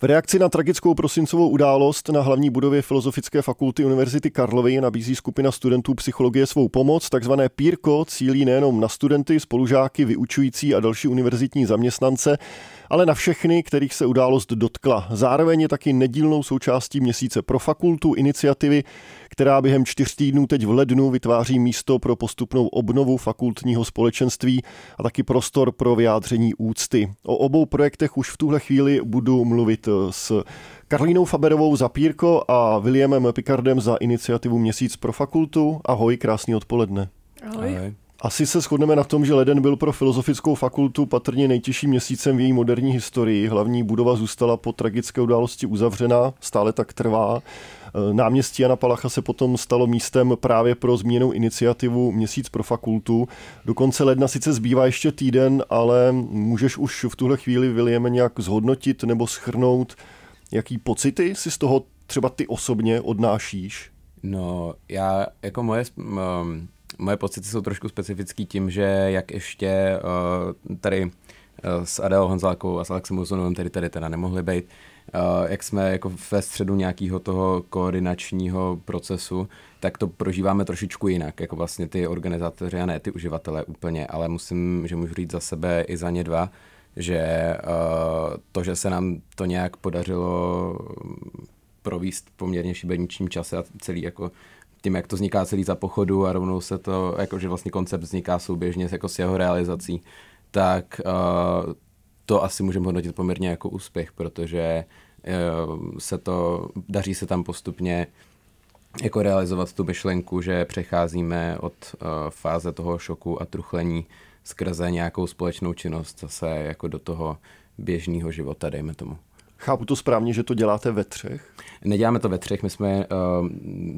V reakci na tragickou prosincovou událost na hlavní budově Filozofické fakulty Univerzity Karlovy nabízí skupina studentů psychologie svou pomoc. Takzvané PIRKO cílí nejenom na studenty, spolužáky, vyučující a další univerzitní zaměstnance, ale na všechny, kterých se událost dotkla. Zároveň je taky nedílnou součástí měsíce pro fakultu iniciativy, která během čtyř týdnů teď v lednu vytváří místo pro postupnou obnovu fakultního společenství a taky prostor pro vyjádření úcty. O obou projektech už v tuhle chvíli budu mluvit s Karlínou Faberovou za Pírko a Williamem Picardem za iniciativu Měsíc pro fakultu. Ahoj, krásný odpoledne. Ahoj. Ahoj. Asi se shodneme na tom, že leden byl pro filozofickou fakultu patrně nejtěžším měsícem v její moderní historii. Hlavní budova zůstala po tragické události uzavřena, stále tak trvá. Náměstí Jana Palacha se potom stalo místem právě pro změnou iniciativu Měsíc pro fakultu. Do konce ledna sice zbývá ještě týden, ale můžeš už v tuhle chvíli, William, nějak zhodnotit nebo schrnout, jaký pocity si z toho třeba ty osobně odnášíš? No, já, jako moje, moje pocity jsou trošku specifický tím, že jak ještě uh, tady uh, s Adel Honzákou a s Alexem Uzonovým tady tady teda nemohli být, uh, jak jsme jako ve středu nějakého toho koordinačního procesu, tak to prožíváme trošičku jinak, jako vlastně ty organizátoři a ne ty uživatelé úplně, ale musím, že můžu říct za sebe i za ně dva, že to, že se nám to nějak podařilo províst poměrně šibeničním čase a celý jako tím, jak to vzniká celý za pochodu a rovnou se to, jakože vlastně koncept vzniká souběžně jako s jeho realizací, tak uh, to asi můžeme hodnotit poměrně jako úspěch, protože uh, se to, daří se tam postupně jako realizovat tu myšlenku, že přecházíme od uh, fáze toho šoku a truchlení skrze nějakou společnou činnost zase jako do toho běžného života, dejme tomu. Chápu to správně, že to děláte ve třech? Neděláme to ve třech, my jsme, uh,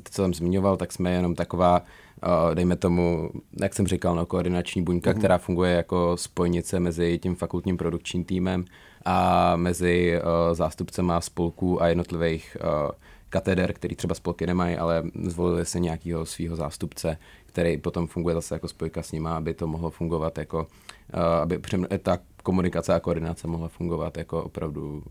co jsem zmiňoval, tak jsme jenom taková, uh, dejme tomu, jak jsem říkal, no, koordinační buňka, mm. která funguje jako spojnice mezi tím fakultním produkčním týmem a mezi uh, zástupcema spolků a jednotlivých uh, kateder, který třeba spolky nemají, ale zvolili se nějakého svého zástupce, který potom funguje zase jako spojka s nima, aby to mohlo fungovat jako, uh, aby ta komunikace a koordinace mohla fungovat jako opravdu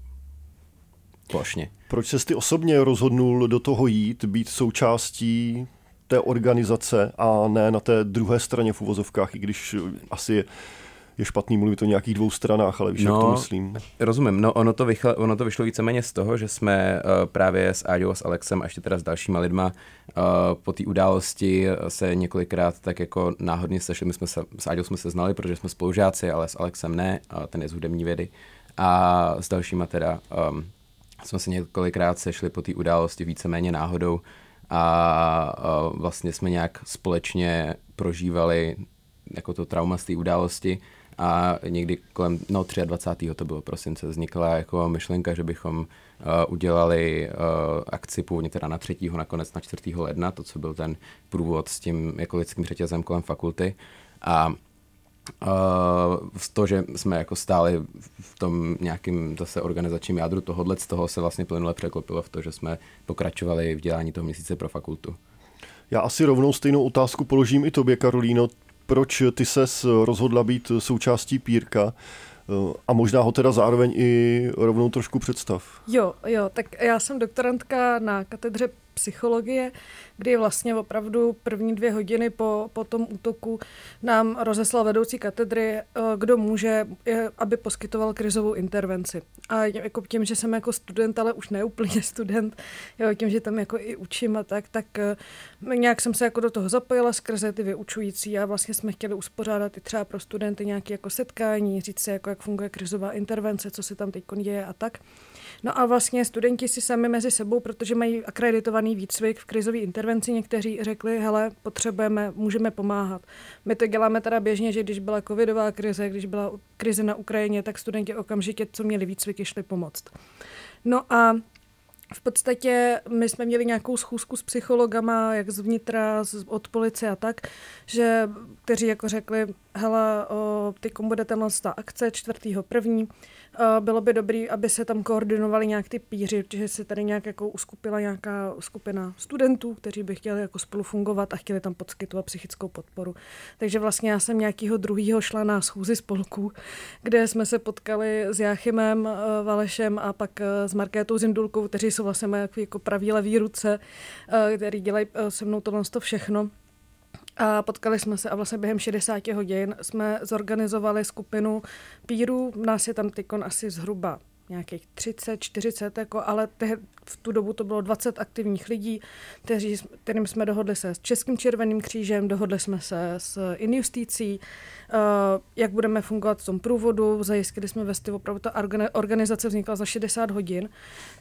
plošně. Proč se ty osobně rozhodnul do toho jít, být součástí té organizace a ne na té druhé straně v uvozovkách, i když asi je, je špatný mluvit o nějakých dvou stranách, ale víš, no, jak to no, myslím. Rozumím, no ono to, vyšlo, ono to vyšlo víceméně z toho, že jsme uh, právě s Áďou s Alexem a ještě teda s dalšíma lidma uh, po té události se několikrát tak jako náhodně sešli. My jsme se, s Áďou jsme se znali, protože jsme spolužáci, ale s Alexem ne, uh, ten je z hudební vědy. A s dalšíma teda um, jsme se několikrát sešli po té události víceméně náhodou a vlastně jsme nějak společně prožívali jako to trauma z té události a někdy kolem, no 23. to bylo prosince, vznikla jako myšlenka, že bychom uh, udělali uh, akci původně teda na 3. nakonec na 4. ledna, to, co byl ten průvod s tím jako lidským řetězem kolem fakulty a Uh, to, že jsme jako stáli v tom nějakým zase organizačním jádru tohohle, z toho se vlastně plynule překlopilo v to, že jsme pokračovali v dělání toho měsíce pro fakultu. Já asi rovnou stejnou otázku položím i tobě, Karolíno. Proč ty ses rozhodla být součástí Pírka? a možná ho teda zároveň i rovnou trošku představ. Jo, jo, tak já jsem doktorantka na katedře psychologie, kdy vlastně opravdu první dvě hodiny po, po tom útoku nám rozeslal vedoucí katedry, eh, kdo může, aby poskytoval krizovou intervenci. A jako tím, že jsem jako student, ale už neúplně student, jo, tím, že tam jako i učím a tak, tak eh, nějak jsem se jako do toho zapojila skrze ty vyučující a vlastně jsme chtěli uspořádat i třeba pro studenty nějaké jako setkání, říct si, jako jak funguje krizová intervence, co se tam teď děje a tak. No a vlastně studenti si sami mezi sebou, protože mají akreditovaný výcvik v krizové intervenci, někteří řekli, hele, potřebujeme, můžeme pomáhat. My to děláme teda běžně, že když byla covidová krize, když byla krize na Ukrajině, tak studenti okamžitě, co měli výcvik, šli pomoct. No a v podstatě my jsme měli nějakou schůzku s psychologama, jak zvnitra, od policie a tak, že, kteří jako řekli, hele, ty bude tenhle ta akce čtvrtýho první, bylo by dobré, aby se tam koordinovali nějak ty píři, protože se tady nějak jako uskupila nějaká skupina studentů, kteří by chtěli jako spolu fungovat a chtěli tam poskytovat psychickou podporu. Takže vlastně já jsem nějakýho druhýho šla na schůzi spolků, kde jsme se potkali s Jáchymem Valešem a pak s Markétou Zindulkou, kteří jsou vlastně moje jako pravý levý ruce, který dělají se mnou tohle všechno. A potkali jsme se a vlastně během 60 hodin jsme zorganizovali skupinu pírů. Nás je tam tykon asi zhruba nějakých 30, 40, jako, ale te, v tu dobu to bylo 20 aktivních lidí, kteří, kterým jsme dohodli se s Českým červeným křížem, dohodli jsme se s Injusticí, uh, jak budeme fungovat v tom průvodu, zajistili jsme vesty, opravdu ta organizace vznikla za 60 hodin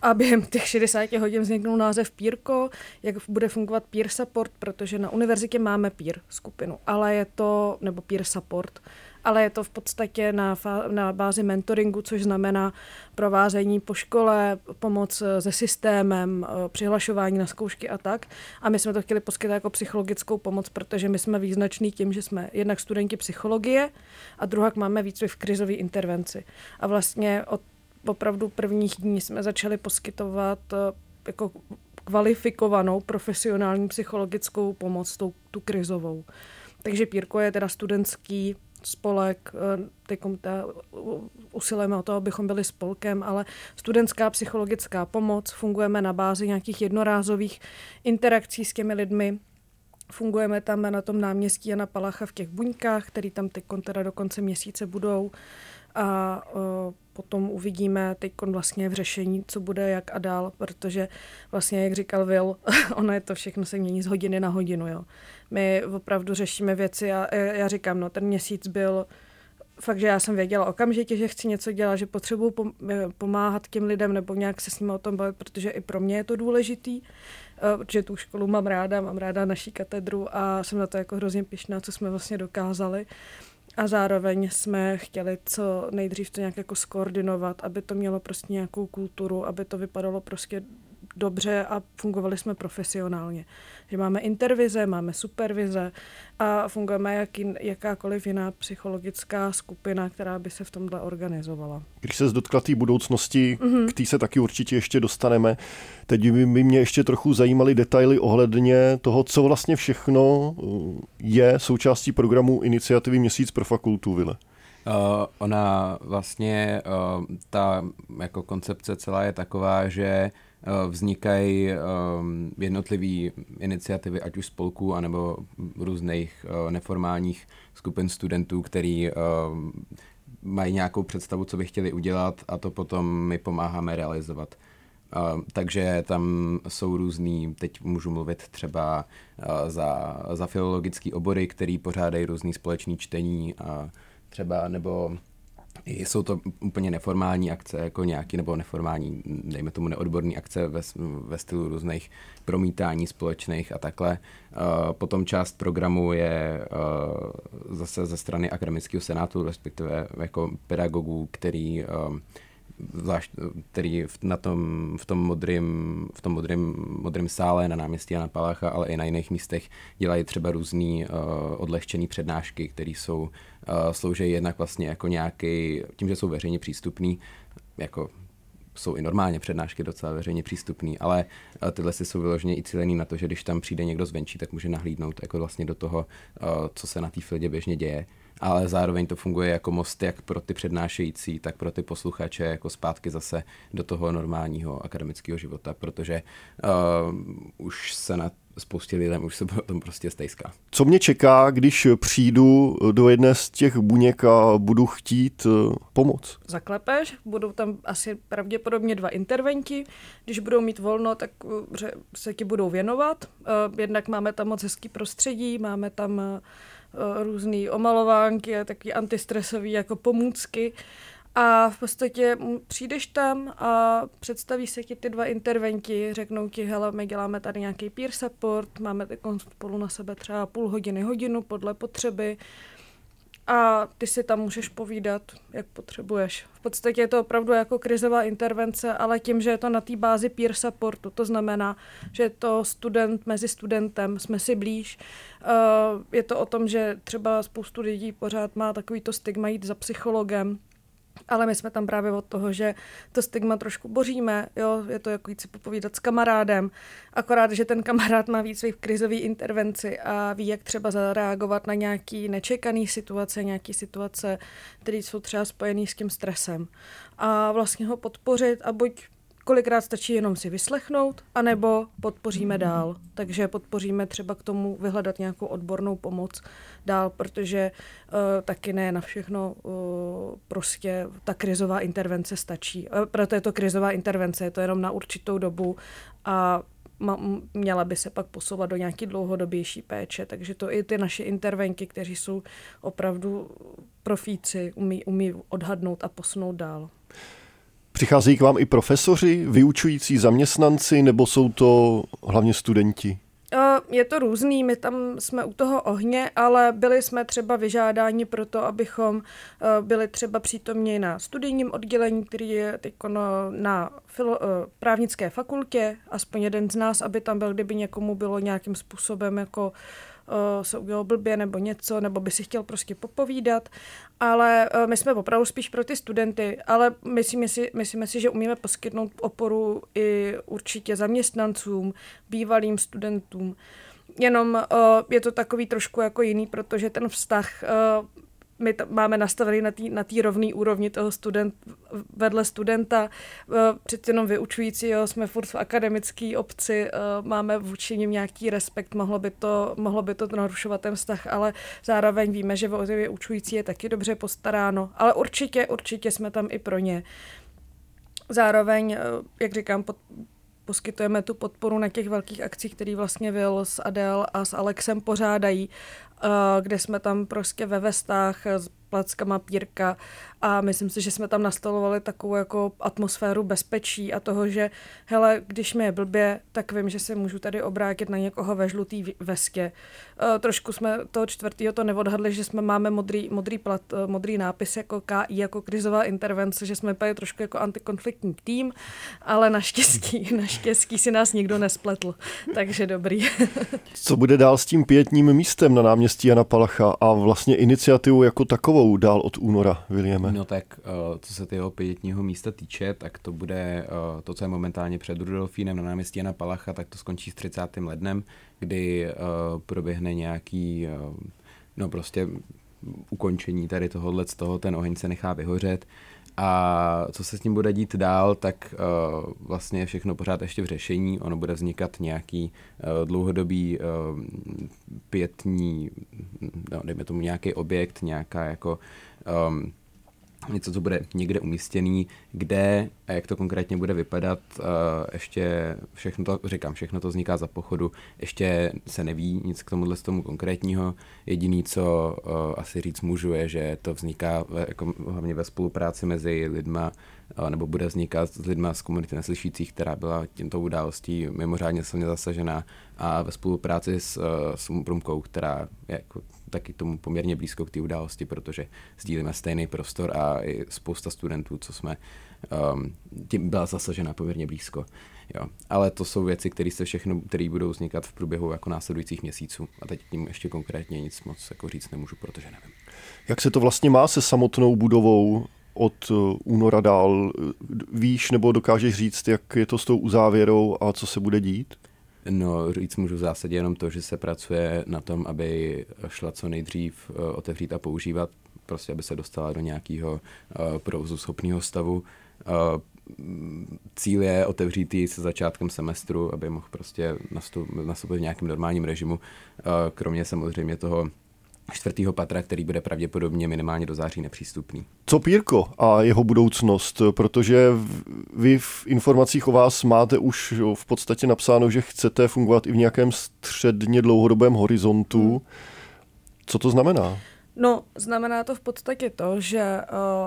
a během těch 60 hodin vzniknul název Pírko, jak bude fungovat peer support, protože na univerzitě máme peer skupinu, ale je to, nebo peer support, ale je to v podstatě na, na bázi mentoringu, což znamená provázení po škole, pomoc eh, se systémem, eh, přihlašování na zkoušky a tak. A my jsme to chtěli poskytovat jako psychologickou pomoc, protože my jsme význační tím, že jsme jednak studenti psychologie a druhak máme výcvik v krizové intervenci. A vlastně od opravdu prvních dní jsme začali poskytovat eh, jako kvalifikovanou profesionální psychologickou pomoc, tu, tu krizovou. Takže Pírko je teda studentský spolek, eh, teď usilujeme o to, abychom byli spolkem, ale studentská psychologická pomoc, fungujeme na bázi nějakých jednorázových interakcí s těmi lidmi, Fungujeme tam na tom náměstí Jana Palacha v těch buňkách, který tam teď teda do konce měsíce budou a potom uvidíme teď vlastně v řešení, co bude, jak a dál, protože vlastně, jak říkal Will, ono je to všechno se mění z hodiny na hodinu, jo. My opravdu řešíme věci a já říkám, no ten měsíc byl fakt, že já jsem věděla okamžitě, že chci něco dělat, že potřebuji pomáhat těm lidem nebo nějak se s nimi o tom bavit, protože i pro mě je to důležitý, eh, protože tu školu mám ráda, mám ráda naší katedru a jsem na to jako hrozně pišná, co jsme vlastně dokázali. A zároveň jsme chtěli co nejdřív to nějak jako skoordinovat, aby to mělo prostě nějakou kulturu, aby to vypadalo prostě dobře a fungovali jsme profesionálně. Že máme intervize, máme supervize a fungujeme jak jakákoliv jiná psychologická skupina, která by se v tomhle organizovala. Když se dotkla té budoucnosti, mm-hmm. k té se taky určitě ještě dostaneme. Teď by, by mě ještě trochu zajímaly detaily ohledně toho, co vlastně všechno uh, je součástí programu iniciativy Měsíc pro fakultu, Vile. Uh, ona vlastně, uh, ta jako koncepce celá je taková, že Eh, vznikají ehm, jednotlivé iniciativy, ať už spolků, anebo různých eh, neformálních skupin studentů, který ehm, mají nějakou představu, co by chtěli udělat a to potom my pomáháme realizovat. Uh, takže tam jsou různý, teď můžu mluvit třeba uh, za, za filologické obory, který pořádají různý společný čtení a třeba nebo jsou to úplně neformální akce, jako nějaký, nebo neformální, dejme tomu neodborní akce ve, ve stylu různých promítání společných a takhle. Uh, potom část programu je uh, zase ze strany akademického senátu, respektive jako pedagogů, který uh, zvlášť, který v, na tom, v tom modrým, v tom modrým, modrým sále na náměstí Jana Palácha, ale i na jiných místech dělají třeba různý uh, odlehčený přednášky, které jsou, uh, slouží jednak vlastně jako nějaký, tím, že jsou veřejně přístupný, jako jsou i normálně přednášky docela veřejně přístupný, ale uh, tyhle si jsou vyloženě i cílený na to, že když tam přijde někdo zvenčí, tak může nahlídnout jako vlastně do toho, uh, co se na té fildě běžně děje. Ale zároveň to funguje jako most jak pro ty přednášející, tak pro ty posluchače jako zpátky zase do toho normálního akademického života, protože uh, už se na spoustě lidem už se o tom prostě stejská. Co mě čeká, když přijdu do jedné z těch buněk a budu chtít uh, pomoc? Zaklepeš, budou tam asi pravděpodobně dva interventi. Když budou mít volno, tak se ti budou věnovat. Uh, jednak máme tam moc hezký prostředí, máme tam Eh, různé omalovánky a taky antistresové jako pomůcky. A v podstatě přijdeš tam a představí se ti ty dva interventi, řeknou ti, hele, my děláme tady nějaký peer support, máme spolu na sebe třeba půl hodiny, hodinu podle potřeby a ty si tam můžeš povídat, jak potřebuješ. V podstatě je to opravdu jako krizová intervence, ale tím, že je to na té bázi peer supportu, to znamená, že je to student mezi studentem, jsme si blíž. Je to o tom, že třeba spoustu lidí pořád má takovýto stigma jít za psychologem, ale my jsme tam právě od toho, že to stigma trošku boříme, jo, je to jako jít si popovídat s kamarádem, akorát, že ten kamarád má víc v krizové intervenci a ví, jak třeba zareagovat na nějaký nečekaný situace, nějaký situace, které jsou třeba spojené s tím stresem. A vlastně ho podpořit a buď kolikrát stačí jenom si vyslechnout, anebo podpoříme dál. Takže podpoříme třeba k tomu vyhledat nějakou odbornou pomoc dál, protože uh, taky ne na všechno uh, prostě ta krizová intervence stačí. Uh, proto je to krizová intervence, je to jenom na určitou dobu a měla by se pak posouvat do nějaký dlouhodobější péče, takže to i ty naše intervenky, kteří jsou opravdu profíci, umí, umí odhadnout a posunout dál. Přicházejí k vám i profesoři, vyučující zaměstnanci, nebo jsou to hlavně studenti? Je to různý, my tam jsme u toho ohně, ale byli jsme třeba vyžádáni pro to, abychom byli třeba přítomni na studijním oddělení, který je teď na filo, právnické fakultě, aspoň jeden z nás, aby tam byl, kdyby někomu bylo nějakým způsobem jako se udělal blbě nebo něco, nebo by si chtěl prostě popovídat, ale uh, my jsme opravdu spíš pro ty studenty, ale myslíme si, myslíme si, že umíme poskytnout oporu i určitě zaměstnancům, bývalým studentům. Jenom uh, je to takový trošku jako jiný, protože ten vztah my to máme nastavený na té na rovné úrovni toho student, vedle studenta. Eh, přeci jenom vyučující, jo, jsme furt v akademické obci, eh, máme vůči nim nějaký respekt, mohlo by, to, mohlo by to narušovat ten vztah, ale zároveň víme, že o vyučující je taky dobře postaráno, ale určitě, určitě jsme tam i pro ně. Zároveň, eh, jak říkám, pod, poskytujeme tu podporu na těch velkých akcích, které vlastně Will s Adel a s Alexem pořádají, kde jsme tam prostě ve vestách s plackama pírka a myslím si, že jsme tam nastolovali takovou jako atmosféru bezpečí a toho, že hele, když mi je blbě, tak vím, že se můžu tady obrátit na někoho ve žlutý vestě. Uh, trošku jsme toho čtvrtého to neodhadli, že jsme máme modrý, modrý, plat, uh, modrý nápis jako KI, jako krizová intervence, že jsme byli trošku jako antikonfliktní tým, ale naštěstí, naštěstí si nás nikdo nespletl, takže dobrý. Co bude dál s tím pětním místem na náměstí Jana Palacha a vlastně iniciativu jako takovou dál od února, William? máme? No tak, uh, co se toho pětního místa týče, tak to bude uh, to, co je momentálně před Rudolfínem na náměstí Jana Palacha, tak to skončí s 30. lednem, kdy uh, proběhne nějaký, no prostě ukončení tady tohohle z toho, ten oheň se nechá vyhořet. A co se s tím bude dít dál, tak uh, vlastně všechno pořád ještě v řešení. Ono bude vznikat nějaký uh, dlouhodobý uh, pětní, dejme tomu nějaký objekt, nějaká jako um, něco, co bude někde umístěný, kde a jak to konkrétně bude vypadat, uh, ještě všechno to, říkám, všechno to vzniká za pochodu, ještě se neví nic k tomuhle z tomu konkrétního. Jediný, co uh, asi říct můžu, je, že to vzniká ve, jako, hlavně ve spolupráci mezi lidma, uh, nebo bude vznikat s lidma z komunity neslyšících, která byla tímto událostí mimořádně silně zasažená a ve spolupráci s, uh, s Umprumkou, která je jako taky tomu poměrně blízko k té události, protože sdílíme stejný prostor a i spousta studentů, co jsme um, tím byla zasažena poměrně blízko. Jo. Ale to jsou věci, které se všechno, které budou vznikat v průběhu jako následujících měsíců. A teď tím ještě konkrétně nic moc jako říct nemůžu, protože nevím. Jak se to vlastně má se samotnou budovou od uh, února dál? Víš nebo dokážeš říct, jak je to s tou uzávěrou a co se bude dít? No, říct můžu v zásadě jenom to, že se pracuje na tom, aby šla co nejdřív uh, otevřít a používat, prostě aby se dostala do nějakého uh, provozu schopného stavu. Uh, cíl je otevřít ji se začátkem semestru, aby mohl prostě nastoupit v nějakém normálním režimu. Kromě samozřejmě toho čtvrtého patra, který bude pravděpodobně minimálně do září nepřístupný. Co Pírko a jeho budoucnost? Protože vy v informacích o vás máte už v podstatě napsáno, že chcete fungovat i v nějakém středně dlouhodobém horizontu. Co to znamená? No, znamená to v podstatě to, že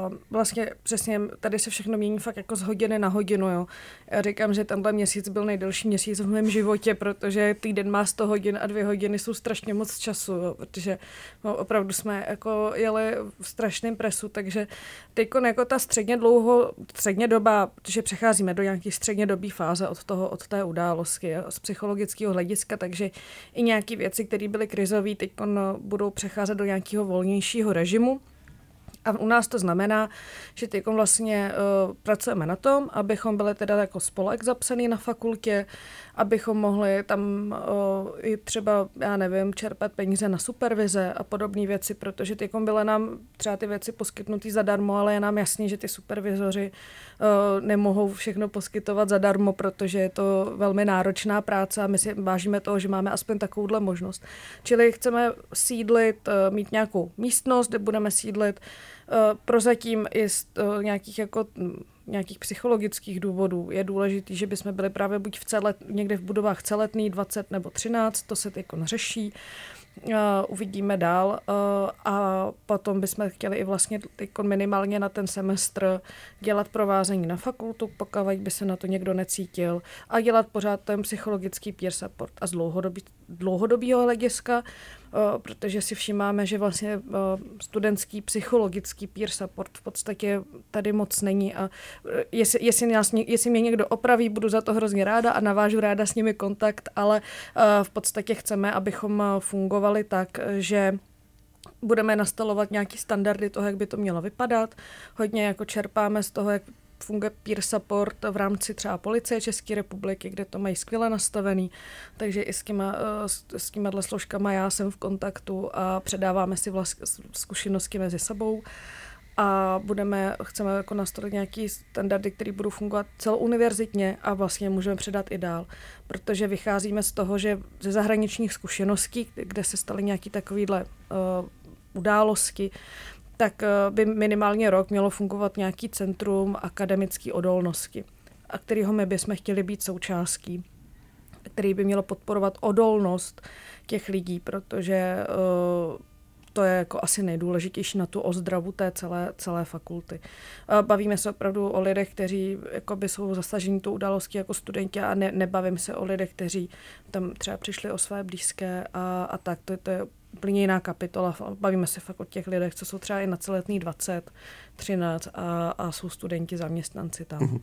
uh, vlastně přesně tady se všechno mění fakt jako z hodiny na hodinu, jo. Já říkám, že tenhle měsíc byl nejdelší měsíc v mém životě, protože týden má 100 hodin a dvě hodiny jsou strašně moc času, jo, protože no, opravdu jsme jako jeli v strašném presu, takže teď jako ta středně dlouho, středně doba, protože přecházíme do nějaké středně dobí fáze od toho, od té události jo, z psychologického hlediska, takže i nějaké věci, které byly krizové, teď budou přecházet do nějakého volnějšího režimu. A u nás to znamená, že teď vlastně uh, pracujeme na tom, abychom byli teda jako spolek zapsaný na fakultě, abychom mohli tam uh, i třeba, já nevím, čerpat peníze na supervize a podobné věci, protože teď byly nám třeba ty věci poskytnuté zadarmo, ale je nám jasný, že ty supervizoři uh, nemohou všechno poskytovat zadarmo, protože je to velmi náročná práce a my si vážíme toho, že máme aspoň takovouhle možnost. Čili chceme sídlit, mít nějakou místnost, kde budeme sídlit, prozatím i z nějakých jako nějakých psychologických důvodů je důležité, že bychom byli právě buď v celé, někde v budovách celetný 20 nebo 13, to se teď řeší. Uh, uvidíme dál uh, a potom bychom chtěli i vlastně minimálně na ten semestr dělat provázení na fakultu, pokud by se na to někdo necítil a dělat pořád ten psychologický peer support a z dlouhodobí, dlouhodobého hlediska protože si všímáme, že vlastně studentský psychologický peer support v podstatě tady moc není a e, jestli, jestli, nás, jestli mě někdo opraví, budu za to hrozně ráda a navážu ráda s nimi kontakt, ale v podstatě chceme, abychom fungovali tak, že budeme nastalovat nějaký standardy toho, jak by to mělo vypadat. Hodně jako čerpáme z toho, jak funguje peer support v rámci třeba policie České republiky, kde to mají skvěle nastavený, takže i s, těma, eh, s těma složkama já jsem v kontaktu a předáváme si vlast, zkušenosti mezi sebou a budeme, chceme jako nastavit nějaký standardy, které budou fungovat celouniverzitně a vlastně můžeme předat i dál, protože vycházíme z toho, že ze zahraničních zkušeností, kde se staly nějaké takovéhle uh, události, tak eh, by minimálně rok mělo fungovat nějaký centrum akademické odolnosti, a kterého my bychom chtěli být součástí, který by mělo podporovat odolnost těch lidí, protože uh, to je jako asi nejdůležitější na tu ozdravu té celé, celé fakulty. Bavíme se opravdu o lidech, kteří jsou zasažení tou událostí jako studenti a ne, nebavím se o lidech, kteří tam třeba přišli o své blízké a, a tak. To, to je úplně jiná kapitola. Bavíme se fakt o těch lidech, co jsou třeba i na celetný 20, 13 a, a jsou studenti, zaměstnanci tam. Mhm.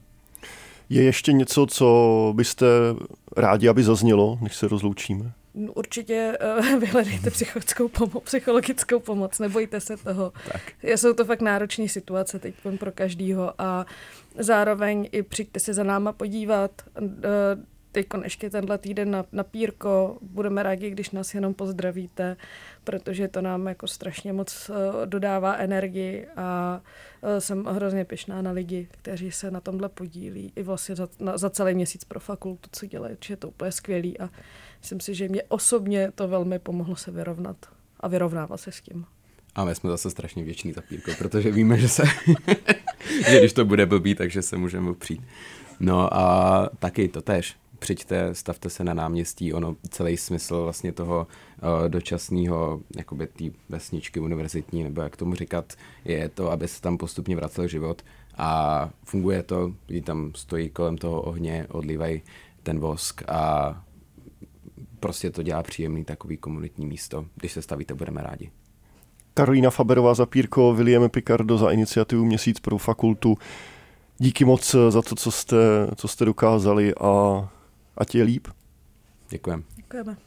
Je ještě něco, co byste rádi, aby zaznělo, než se rozloučíme? No, určitě uh, vyhledejte psychologickou pomoc, psychologickou pomoc, nebojte se toho. Tak. Jsou to fakt náročné situace teď pro každýho a zároveň i přijďte se za náma podívat. Uh, teď ještě tenhle týden na, na Pírko. Budeme rádi, když nás jenom pozdravíte, protože to nám jako strašně moc uh, dodává energii a uh, jsem hrozně pyšná na lidi, kteří se na tomhle podílí i vlastně za, na, za celý měsíc pro fakultu, co dělají, je to úplně skvělý a myslím si, že mě osobně to velmi pomohlo se vyrovnat a vyrovnávat se s tím. A my jsme zase strašně věční za Pírko, protože víme, že se, že když to bude blbý, takže se můžeme přijít. No a taky to tež přijďte, stavte se na náměstí, ono celý smysl vlastně toho uh, dočasného, jakoby té vesničky univerzitní, nebo jak tomu říkat, je to, aby se tam postupně vracel život a funguje to, lidi tam stojí kolem toho ohně, odlívají ten vosk a prostě to dělá příjemný takový komunitní místo. Když se stavíte, budeme rádi. Karolína Faberová za Pírko, William Picardo za iniciativu Měsíc pro fakultu. Díky moc za to, co jste, co jste dokázali a ať je líp. Děkujeme. Děkujeme.